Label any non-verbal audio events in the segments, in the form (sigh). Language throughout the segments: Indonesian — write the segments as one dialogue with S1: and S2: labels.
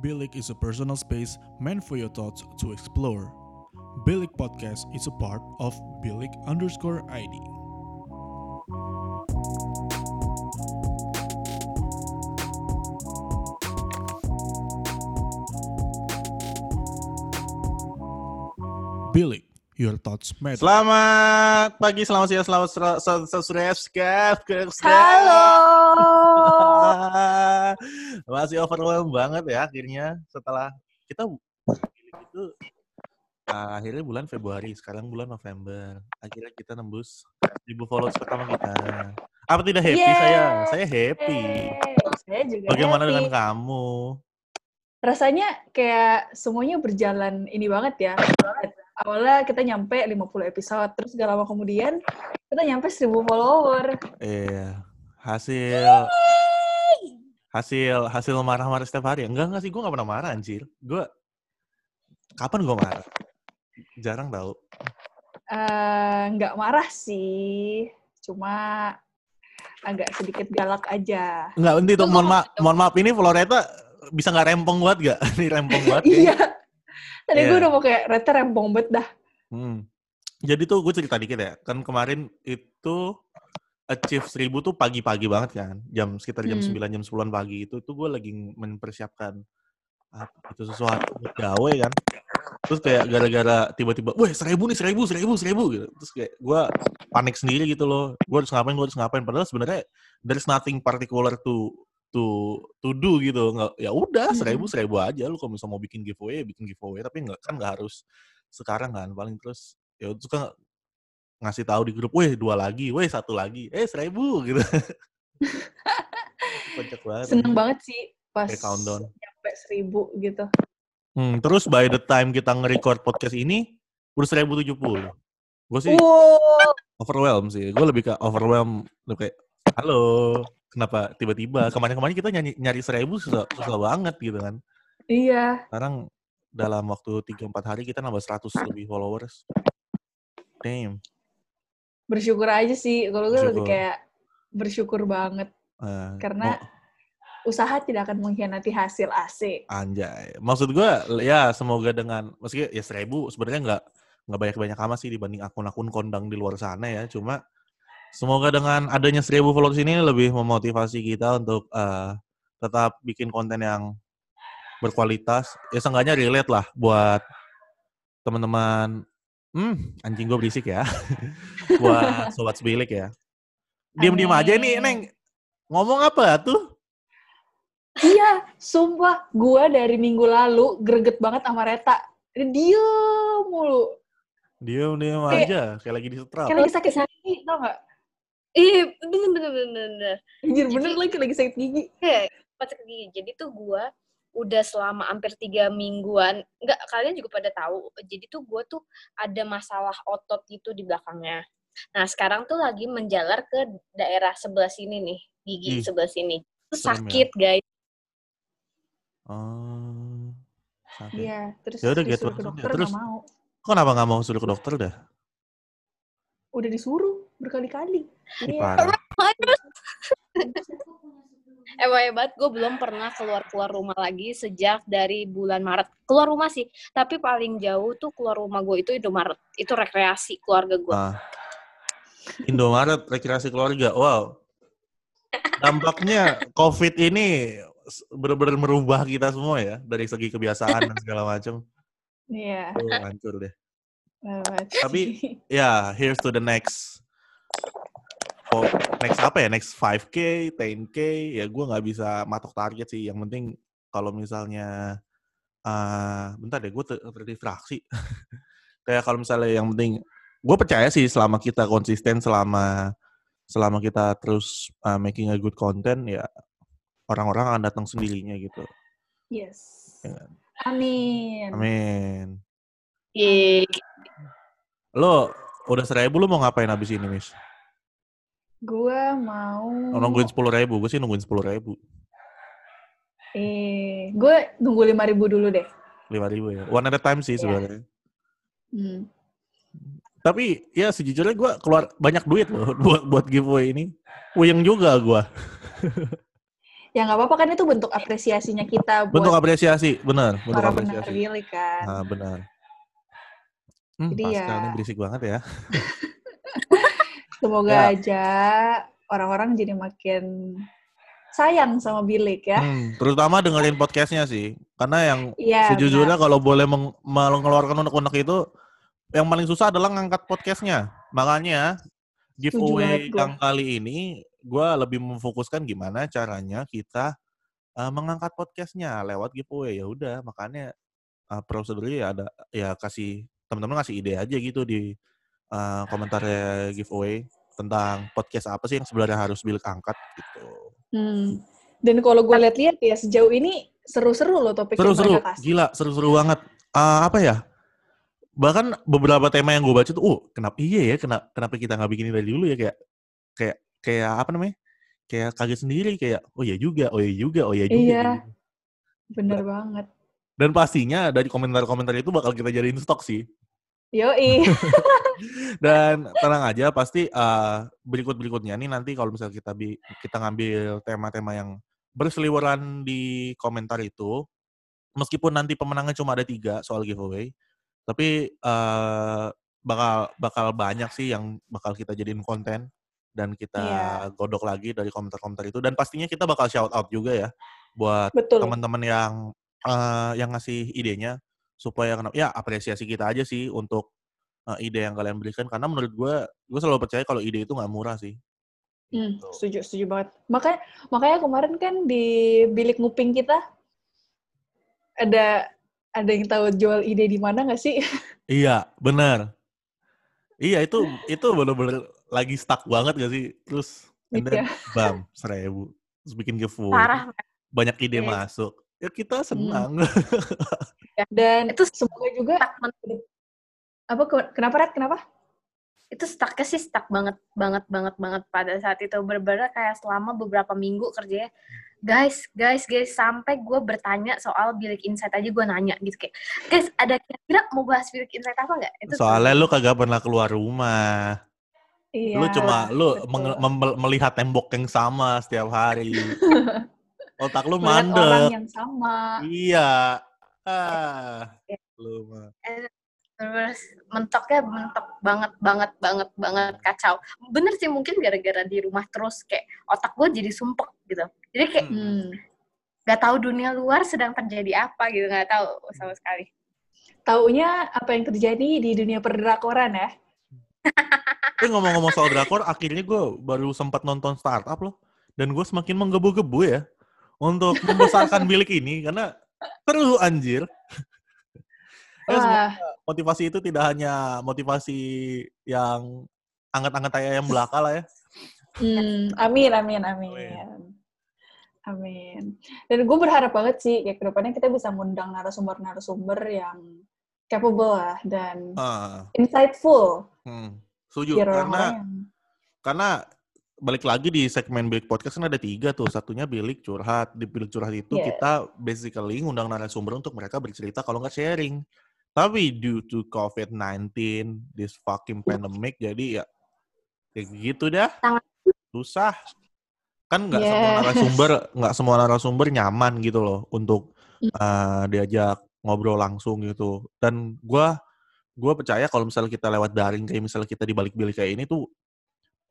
S1: Bilik is a personal space meant for your thoughts to explore. Bilik Podcast is a part of Bilik underscore ID. Bilik, your thoughts matter.
S2: Selamat pagi, selamat siang, selamat sore, sore,
S3: Halo. (laughs)
S2: Masih overwhelmed banget ya akhirnya setelah kita itu uh, akhirnya bulan Februari, sekarang bulan November. Akhirnya kita nembus 1000 followers pertama kita. Apa tidak happy
S3: Yeay.
S2: saya? Saya happy.
S3: Yeay. Saya juga
S2: Bagaimana
S3: happy.
S2: dengan kamu?
S3: Rasanya kayak semuanya berjalan ini banget ya. Awalnya kita nyampe 50 episode, terus gak lama kemudian kita nyampe 1000 follower.
S2: Iya, hasil hasil hasil marah-marah setiap hari. Enggak enggak sih, gue gak pernah marah anjir. Gue kapan gue marah? Jarang tau.
S3: Eh, nggak marah sih, cuma agak sedikit galak aja.
S2: Enggak, nanti tuh mohon maaf, mohon maaf ini Floreta bisa nggak rempong banget gak? (laughs) Ini rempong banget. kayaknya.
S3: Iya. Tadi gue
S2: Iya.
S3: udah mau kayak Reta rempong banget dah.
S2: Hmm. Jadi tuh gue cerita dikit ya. Kan kemarin itu achieve 1000 tuh pagi-pagi banget kan. Jam sekitar jam
S3: Hmm.
S2: 9 jam 10 pagi itu tuh gue lagi mempersiapkan apa itu sesuatu gawe kan. Terus kayak gara-gara tiba-tiba, weh seribu nih seribu seribu seribu gitu. Terus kayak gue panik sendiri gitu loh. Gue harus ngapain, gue harus ngapain. Padahal sebenarnya there's nothing particular to to to do gitu. Nggak, ya udah seribu
S3: Mm-mm.
S2: seribu aja. Lu kalau misalnya mau bikin giveaway, ya bikin giveaway. Tapi nggak kan nggak harus sekarang kan. Paling terus ya suka ngasih tahu di grup, weh dua lagi, weh satu lagi, eh seribu gitu. (laughs) Kocak banget.
S3: Seneng banget sih pas
S2: Kayak countdown.
S3: nyampe 1000 gitu.
S2: Hmm, terus by the time kita nge-record podcast ini, udah 1070. Gue sih
S3: Wow.
S2: overwhelmed sih. Gue lebih ke overwhelmed. Lebih kayak, halo, kenapa tiba-tiba? Kemarin-kemarin kita nyari, nyari 1000 susah, susah banget gitu kan.
S3: Iya.
S2: Sekarang dalam waktu 3-4 hari kita nambah 100 lebih followers. Damn.
S3: bersyukur aja sih kalau gue lebih kayak bersyukur banget
S2: Eh,
S3: karena
S2: mau-
S3: usaha tidak akan mengkhianati hasil AC
S2: Anjay. Maksud gue, ya semoga dengan, meski ya seribu sebenarnya nggak nggak banyak-banyak amat sih dibanding akun-akun kondang di luar sana ya. Cuma semoga dengan adanya seribu followers ini lebih memotivasi kita untuk eh, tetap bikin konten yang berkualitas. Ya seenggaknya relate lah buat teman-teman. Hmm, anjing gue berisik ya. (laughs) buat sobat sebilik ya. Diam-diam aja nih. Neng. Ngomong apa tuh?
S3: iya sumpah gue dari minggu lalu greget banget sama Reta dia diem mulu
S2: Diam-diam
S3: Kayak-
S2: aja, kayak lagi disetrap.
S3: kayak lagi sakit gigi tau gak
S4: Iya, bener bener bener bener.
S3: anjir bener lagi lagi sakit gigi
S4: Kayak pas gigi. Jadi tuh gua udah selama hampir tiga mingguan, enggak kalian juga pada tahu. Jadi tuh gua tuh ada masalah otot gitu di belakangnya. Nah sekarang tuh lagi menjalar ke daerah sebelah sini nih, gigi
S2: Ih,
S4: sebelah sini. Itu
S2: ya.
S4: sakit guys.
S2: Oh, sakit.
S3: iya terus
S2: Ya udah, get
S3: disuruh ke
S2: soon ya.
S3: dokter
S2: Terus-
S3: nggak mau
S2: Kok kenapa nggak mau suruh ke dokter dah?
S3: udah disuruh berkali-kali Iya. (laughs)
S4: Emang hebat, gue belum pernah keluar-keluar rumah lagi sejak dari bulan Maret. Keluar rumah sih, tapi paling jauh tuh keluar rumah gue itu Indomaret. Itu rekreasi keluarga gue.
S2: Ah. Indomaret, rekreasi keluarga. Wow. Dampaknya COVID ini benar-benar merubah kita semua ya. Dari segi kebiasaan dan segala macam.
S3: iya
S2: Tuh, hancur deh. Tapi- Ya, here's to the next. Oh, next apa ya? Next 5K, 10K. Ya gue nggak bisa matok target sih. Yang penting kalau misalnya... ah bentar deh, gue ter terdistraksi. (laughs) Kayak kalau misalnya yang penting... Gue percaya sih selama kita konsisten, selama selama kita terus uh, making a good content, ya orang-orang akan datang sendirinya gitu.
S3: yes
S2: Ya kan?
S3: amin
S2: Amin.
S4: Yeay.
S2: Lo udah seribu lo mau ngapain abis ini, Miss?
S3: Gue mau
S2: Oh, nungguin sepuluh ribu, gue sih nungguin sepuluh ribu.
S3: eh gue nunggu lima ribu dulu deh
S2: lima ribu ya. One at a time sih
S3: Iya.
S2: sebenarnya.
S3: hmm.
S2: Tapi ya sejujurnya gue keluar banyak duit loh (laughs) buat buat giveaway ini. Puyeng juga gue. (laughs)
S3: ya nggak apa-apa kan itu bentuk apresiasinya kita buat
S2: Bentuk apresiasi, benar. Bentuk
S3: para
S2: apresiasi.
S3: Billy kan.
S2: Ah, benar. Hmm,
S3: Jadi
S2: Pascal
S3: ya-
S2: ini berisik banget ya. (laughs)
S3: Semoga
S2: Ya.
S3: aja orang-orang jadi makin sayang sama Bilik ya.
S2: Hmm, terutama dengerin podcastnya sih. Karena yang
S3: Iya.
S2: sejujurnya
S3: benar.
S2: kalau boleh meng- mengeluarkan unek-unek itu, yang paling susah adalah ngangkat podcastnya. Makanya giveaway yang kali ini, gue lebih memfokuskan gimana caranya kita eh, mengangkat podcastnya lewat giveaway. Ya udah, makanya eh, prosedurnya ya ada ya kasih teman-teman ngasih ide aja gitu di eh, komentar giveaway tentang podcast apa sih yang sebenarnya harus bilik angkat gitu.
S3: Hmm. Dan kalau gue lihat-lihat ya sejauh ini seru-seru loh topik yang
S2: Seru-seru,
S3: mereka kasih.
S2: gila, seru-seru banget. Ah, apa ya? Bahkan beberapa tema yang gue baca tuh, oh, kenapa iya ya, kenapa, kenapa kita nggak bikin dari dulu ya kayak, kayak, kayak apa namanya? Kayak kaget sendiri, kayak, oh iya juga, oh iya juga, oh iya juga.
S3: Iya.
S2: gitu.
S3: Bener banget.
S2: Dan pastinya dari komentar-komentar itu bakal kita jadiin stok sih.
S3: Yoi. (laughs)
S2: Dan tenang aja, pasti eh, berikut-berikutnya nih nanti kalau misalnya kita bi kita ngambil tema-tema yang berseliweran di komentar itu, meskipun nanti pemenangnya cuma ada tiga soal giveaway, tapi eh, bakal bakal banyak sih yang bakal kita jadiin konten dan kita
S3: Iya.
S2: godok lagi dari komentar-komentar itu dan pastinya kita bakal shout out juga ya buat teman-teman yang eh, yang ngasih idenya supaya kenapa ya apresiasi kita aja sih untuk eh, ide yang kalian berikan karena menurut gue gue selalu percaya kalau ide itu nggak murah sih
S3: Hmm,
S2: Gitu.
S3: setuju, setuju banget. Makanya, makanya kemarin kan di bilik nguping kita ada ada yang tahu jual ide di mana nggak sih? (laughs)
S2: iya benar iya itu itu bener-bener lagi stuck banget gak sih terus and then,
S3: Iya.
S2: bam seribu terus bikin giveaway
S4: Parah.
S2: banyak ide
S4: Iya.
S2: masuk ya kita senang. (laughs)
S3: Dan
S4: Itu
S3: semoga juga apa ke- kenapa Red? Kenapa?
S4: itu stucknya sih stuck banget banget banget banget pada saat itu. Bener-bener kayak selama beberapa minggu kerjanya guys guys guys sampai gue bertanya soal bilik insight aja gue nanya gitu kayak guys ada kira-kira mau bahas bilik insight apa nggak? Itu
S2: soalnya lu kagak pernah keluar rumah.
S3: Iya.
S2: lu cuma lu melihat tembok yang sama setiap hari (laughs) otak lu
S3: Melihat orang
S2: mandek
S3: yang sama.
S2: iya ah
S4: Iya.
S2: lu mah
S4: bener mentoknya mentok banget banget banget banget kacau bener sih mungkin gara-gara di rumah terus kayak otak gue jadi sumpek gitu jadi kayak
S3: Hmm.
S4: nggak tahu dunia luar sedang terjadi apa gitu nggak tahu sama sekali
S3: Taunya apa yang terjadi di dunia perdrakoran ya?
S2: Tapi ngomong-ngomong soal drakor, akhirnya gue baru sempat nonton startup loh. Dan gue semakin menggebu-gebu ya untuk membesarkan bilik ini karena seru anjir. Ya,
S3: Wah,
S2: motivasi itu tidak hanya motivasi yang angkat-angkat yang belaka lah ya.
S3: hmm, amin, amin, amin. Amin. Dan gue berharap banget sih, kayak ke depannya kita bisa ngundang narasumber-narasumber yang capable lah dan
S2: Ah,
S3: insightful.
S2: hmm, setuju.
S3: Biar
S2: Karena
S3: yang...
S2: karena balik lagi di segmen bilik podcast kan ada tiga tuh. Satunya bilik curhat. Di bilik curhat itu
S3: Yes.
S2: kita basically ngundang narasumber untuk mereka bercerita kalau nggak sharing. Tapi due to COVID-19, this fucking pandemic, jadi ya kayak gitu dah. Susah. Kan nggak semua
S3: Yes.
S2: narasumber nggak semua narasumber nyaman gitu loh untuk eh, diajak ngobrol langsung gitu. Dan gua gua percaya kalau misalnya kita lewat daring kayak misalnya kita di balik bilik kayak ini tuh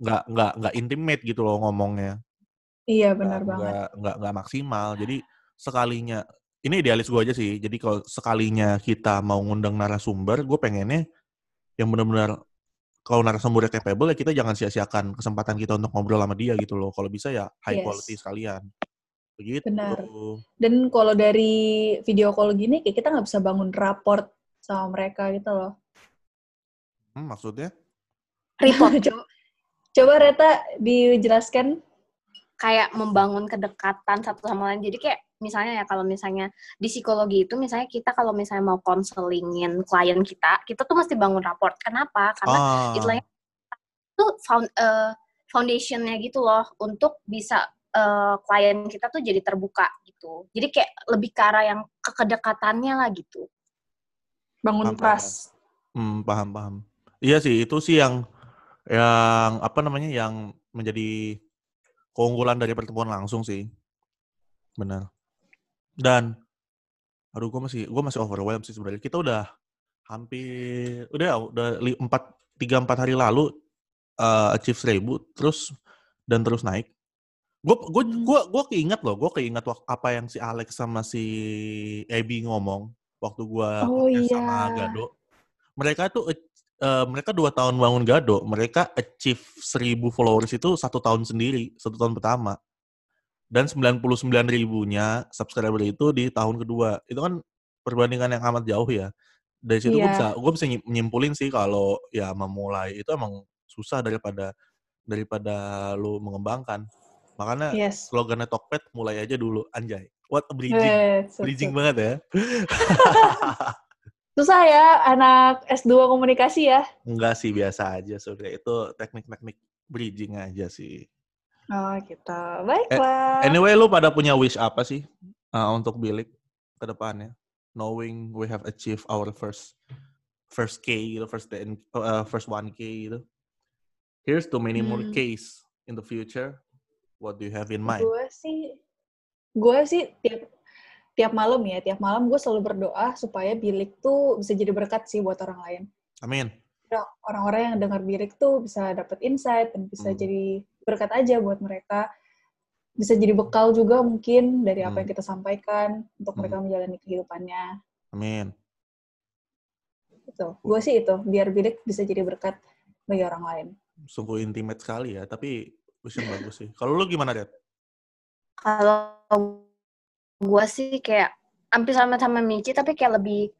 S2: nggak nggak nggak intimate gitu loh ngomongnya
S3: Iya, benar banget.
S2: nggak nggak nggak maksimal jadi sekalinya ini idealis gue aja sih jadi kalau sekalinya kita mau ngundang narasumber gue pengennya yang benar-benar kalau narasumbernya capable ya kita jangan sia-siakan kesempatan kita untuk ngobrol sama dia gitu loh kalau bisa ya high
S3: Yes.
S2: quality sekalian begitu
S3: Benar. Dan kalau dari video call gini, kayak kita nggak bisa bangun raport sama mereka gitu loh.
S2: Hmm, maksudnya
S4: report (laughs)
S3: coba, Reta dijelaskan.
S4: kayak membangun kedekatan satu sama lain. Jadi kayak misalnya ya kalau misalnya di psikologi itu misalnya kita kalau misalnya mau konselingin klien kita kita tuh mesti bangun raport. Kenapa? Karena
S2: ah,
S4: istilahnya itu found, eh, foundationnya gitu loh untuk bisa eh, klien kita tuh jadi terbuka gitu. Jadi kayak lebih ke arah yang ke kedekatannya lah gitu.
S3: Bangun
S2: Paham,
S3: trust.
S2: hmm, paham paham. Iya sih itu sih yang yang apa namanya yang menjadi keunggulan dari pertemuan langsung sih benar. Dan aduh gue masih gue masih overwhelmed sih sebenarnya. Kita udah hampir udah udah empat tiga empat hari lalu uh, achieve seribu terus dan terus naik. Gue gue
S3: Hmm.
S2: gue gue keinget loh, gue keinget waktu apa yang si Alex sama si Abby ngomong waktu gue
S3: Oh,
S2: sama
S3: iya.
S2: Gado. Mereka tuh eh, mereka dua tahun bangun Gado, mereka achieve seribu followers itu satu tahun sendiri, satu tahun pertama. Dan 99 ribunya subscriber itu di tahun kedua. Itu kan perbandingan yang amat jauh ya. Dari situ gue
S3: Iya.
S2: bisa gue bisa nyi- nyimpulin sih kalau ya memulai itu emang susah daripada daripada lu mengembangkan. Makanya
S3: Yes.
S2: slogannya Tokped mulai aja dulu anjay. What a bridging.
S3: Eh, so-
S2: Bridging
S3: so-
S2: banget ya. (laughs)
S3: Susah ya anak S2 komunikasi ya.
S2: Enggak sih biasa aja sebenarnya itu teknik-teknik bridging aja sih.
S3: Oh gitu. Baiklah.
S2: Anyway, lu pada punya wish apa sih uh, untuk bilik ke depannya? Knowing we have achieved our first first K gitu, first 10, uh, first 1K gitu. Here's to many more
S3: Hmm.
S2: Ks in the future. What do you have in mind?
S3: Gue sih, gue sih tiap tiap malam ya, tiap malam gue selalu berdoa supaya bilik tuh bisa jadi berkat sih buat orang lain.
S2: Amin.
S3: Orang-orang yang dengar bilik tuh bisa dapat insight dan bisa
S2: Hmm.
S3: jadi berkat aja buat mereka. Bisa jadi bekal juga mungkin dari apa
S2: Hmm.
S3: yang kita sampaikan untuk
S2: Hmm.
S3: mereka menjalani kehidupannya.
S2: Amin.
S3: Gitu. Gue sih itu, biar bilik bisa jadi berkat bagi orang lain.
S2: Sungguh intimate sekali ya, tapi yang bagus sih. Kalau lu gimana, Red?
S4: Kalau gue sih kayak hampir sama-sama Michi tapi kayak lebih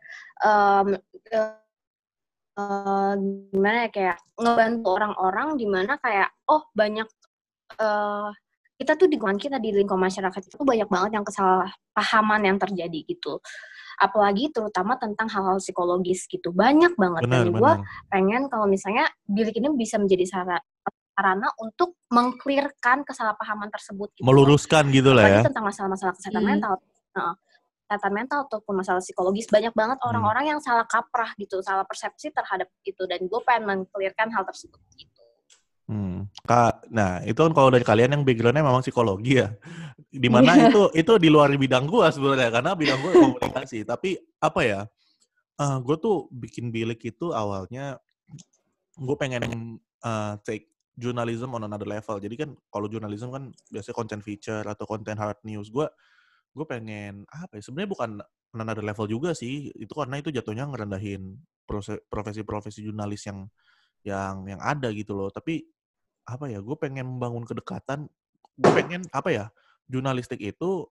S4: eh, eh, gimana ya kayak ngebantu orang-orang di mana kayak oh banyak eh, kita tuh di lingkungan kita di lingkungan masyarakat itu banyak banget yang kesalahpahaman yang terjadi gitu. Apalagi terutama tentang hal-hal psikologis gitu banyak banget.
S2: Benar,
S4: dan gue pengen kalau misalnya bilik ini bisa menjadi sara- sarana untuk mengklirkan kesalahpahaman tersebut gitu.
S2: Meluruskan gitu lah ya.
S4: Tentang masalah-masalah kesehatan
S3: Hmm.
S4: mental. Heeh. kesehatan mental ataupun masalah psikologis banyak banget
S2: Hmm.
S4: orang-orang yang salah kaprah gitu, salah persepsi terhadap itu dan gue pengen mengklirkan hal tersebut gitu.
S2: Hmm. Kak, nah itu kan kalau dari kalian yang backgroundnya memang psikologi ya, di mana
S3: Iya.
S2: itu itu di luar bidang gua sebenarnya karena bidang gua komunikasi. Tapi apa ya, eh gue tuh bikin bilik itu awalnya gue pengen eh, take journalism on another level. Jadi kan kalau journalism kan biasanya content feature atau content hard news. Gue gue pengen apa ya? Sebenarnya bukan on another level juga sih. Itu karena itu jatuhnya ngerendahin profesi-profesi jurnalis yang yang yang ada gitu loh. Tapi apa ya? Gue pengen membangun kedekatan. Gue pengen apa ya? Jurnalistik itu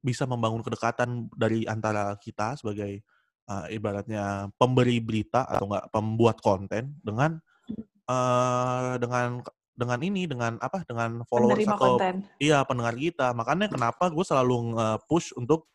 S2: bisa membangun kedekatan dari antara kita sebagai uh, ibaratnya pemberi berita atau enggak pembuat konten dengan uh, dengan dengan ini dengan apa dengan followers atau
S3: konten.
S2: iya pendengar kita. Makanya kenapa gue selalu push untuk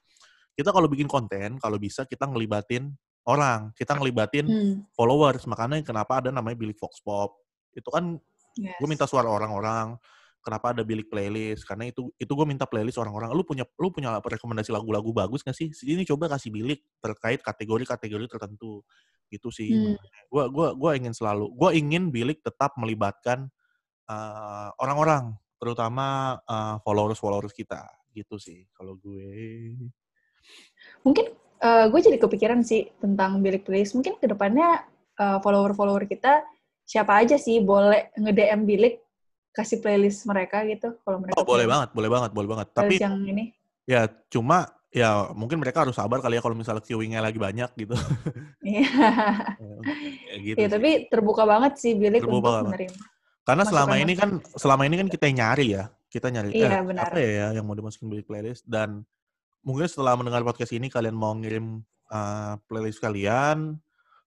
S2: kita kalau bikin konten kalau bisa kita ngelibatin orang kita ngelibatin
S3: Hmm.
S2: followers. Makanya kenapa ada namanya bilik Vox Pop. Itu kan
S3: Yes.
S2: gue minta suara orang-orang kenapa ada bilik playlist? Karena itu itu gue minta playlist orang-orang. Lu punya lu punya rekomendasi lagu-lagu bagus nggak sih? Ini coba kasih bilik terkait kategori-kategori tertentu gitu sih
S3: Hmm.
S2: gue gua gua ingin selalu gue ingin bilik tetap melibatkan uh, orang-orang terutama uh, followers-followers kita gitu sih kalau gue
S3: Mungkin eh, gue jadi kepikiran sih tentang bilik playlist. Mungkin ke depannya eh, follower-follower kita siapa aja sih boleh nge-DM bilik kasih playlist mereka gitu kalau mereka
S2: oh boleh banget boleh banget boleh banget tapi
S3: yang ini.
S2: ya cuma ya mungkin mereka harus sabar kali ya kalau misalnya queuingnya lagi banyak gitu
S3: Iya. (laughs)
S2: ya, (laughs) gitu
S3: Iya,
S2: sih.
S3: tapi terbuka banget sih bilik
S2: Terbuka
S3: untuk
S2: banget.
S3: menerima.
S2: Karena selama ini kan selama ini kan kita nyari ya, kita nyari
S3: Iya,
S2: eh,
S3: benar.
S2: apa ya yang mau dimasukin di playlist dan mungkin setelah mendengar podcast ini kalian mau ngirim uh, playlist kalian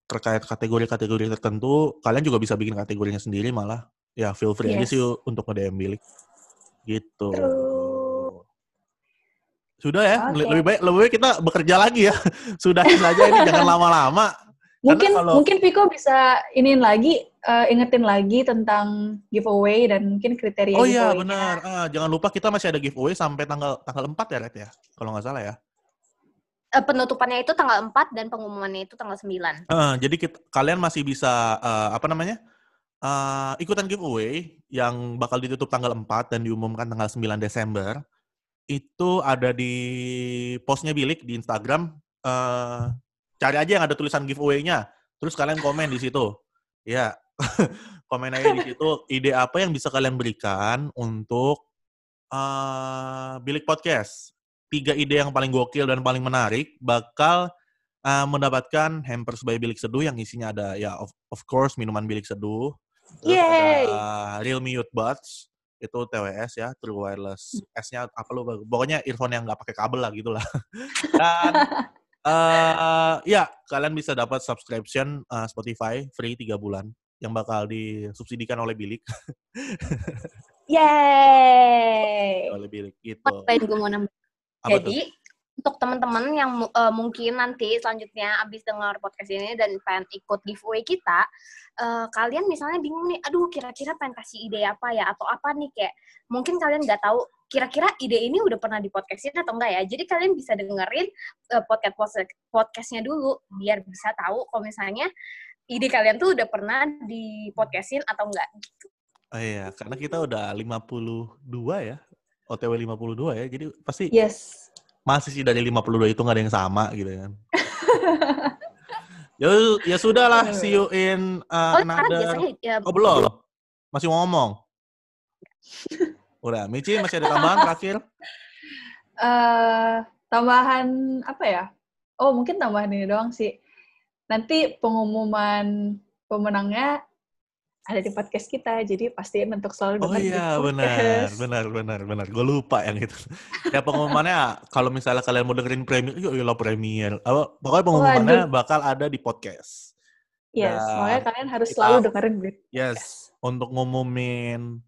S2: terkait kategori-kategori tertentu, kalian juga bisa bikin kategorinya sendiri malah. Ya feel free aja
S3: Yes.
S2: sih untuk nge-DM bilik. Gitu.
S3: True.
S2: Sudah ya,
S3: Oke.
S2: lebih baik lebih baik kita bekerja lagi ya. (laughs) Sudahin saja ini jangan lama-lama.
S3: Mungkin
S2: kalau-
S3: mungkin Piko bisa iniin lagi eh, ingetin lagi tentang giveaway dan mungkin kriteria
S2: Oh iya benar. Ah, jangan lupa kita masih ada giveaway sampai tanggal tanggal 4 ya, Red ya. Kalau nggak salah ya.
S4: Eh, penutupannya itu tanggal 4 dan pengumumannya itu tanggal 9.
S2: Eh, jadi kita- kalian masih bisa eh, apa namanya? eh, ikutan giveaway yang bakal ditutup tanggal 4 dan diumumkan tanggal 9 Desember. Itu ada di postnya Bilik di Instagram. eh cari aja yang ada tulisan giveaway-nya. Terus kalian komen di situ. Ya, (laughs) komen aja di situ ide apa yang bisa kalian berikan untuk eh Bilik Podcast. Tiga ide yang paling gokil dan paling menarik bakal eh, mendapatkan hampers by Bilik Seduh yang isinya ada ya of, of course minuman Bilik Seduh.
S3: Yeay.
S2: ada Realme Youth Buds itu TWS ya, True Wireless. S-nya apa lu? Pokoknya earphone yang nggak pakai kabel lah gitu lah. (laughs) Dan eh ya kalian bisa dapat subscription eh, Spotify free 3 bulan yang bakal disubsidikan oleh Bilik
S3: Yeay.
S2: oleh Bilik gitu.
S4: Tambahin gue mau nambah.
S2: Apa
S4: Jadi untuk teman-teman yang eh, mungkin nanti selanjutnya abis dengar podcast ini dan pengen ikut giveaway kita, eh, kalian misalnya bingung nih, aduh kira-kira pengen kasih ide apa ya atau apa nih kayak mungkin kalian nggak tahu kira-kira ide ini udah pernah di podcastin atau enggak ya. Jadi kalian bisa dengerin eh, podcast podcastnya dulu biar bisa tahu kalau misalnya ide kalian tuh udah pernah di podcastin atau enggak gitu.
S2: Oh iya, karena kita udah 52 ya. OTW 52 ya. Jadi pasti
S3: Yes.
S2: Masih sih dari 52 itu nggak ada yang sama gitu kan. ya, ya sudah lah, see you in uh,
S4: Oh,
S2: another...
S4: biasanya ya,
S2: Oh belum? Masih mau ngomong? (laughs) Udah, Michi masih ada tambahan terakhir?
S3: eh tambahan apa ya? Oh, mungkin tambahan ini doang sih. Nanti pengumuman pemenangnya ada di podcast kita, jadi pastiin untuk selalu
S2: Oh
S3: dengerin
S2: iya, benar,
S3: podcast.
S2: benar, benar, benar. Gue lupa yang itu. (laughs) ya pengumumannya, kalau misalnya kalian mau dengerin premier, yuk yuk premier. Apa, pokoknya pengumumannya bakal ada di podcast.
S3: Yes,
S2: Dan
S3: makanya kalian harus
S2: kita-
S3: selalu dengerin Brit.
S2: Yes, untuk ngumumin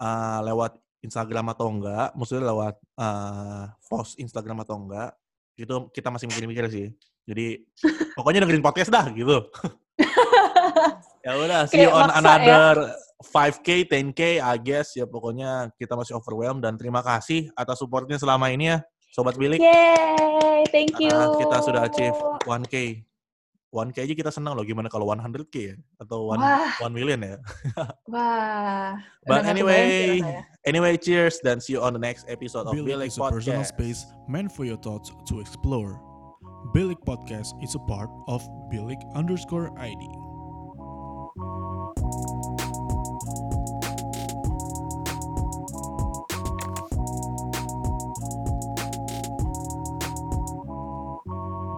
S2: uh, lewat Instagram atau enggak, maksudnya lewat uh, post Instagram atau enggak, itu kita masih mikir-mikir sih. Jadi pokoknya dengerin podcast dah gitu. (laughs) ya udah, see you on
S3: ya.
S2: another 5K, 10K, I guess. Ya pokoknya kita masih overwhelmed dan terima kasih atas supportnya selama ini ya, Sobat Bilik.
S3: Yay, thank you.
S2: Karena kita sudah achieve 1K. 1K aja kita senang loh, gimana kalau 100K ya? Atau 1,
S3: Wah.
S2: 1 million ya? (laughs)
S3: Wah.
S2: But anyway, anyway, cheers dan see you on the next episode of
S1: Bilik
S2: Bilik
S1: is a personal
S2: Podcast.
S1: space meant for your thoughts to explore. Bilik Podcast is a part of Bilik underscore ID.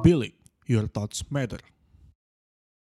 S1: Bilik, your thoughts matter.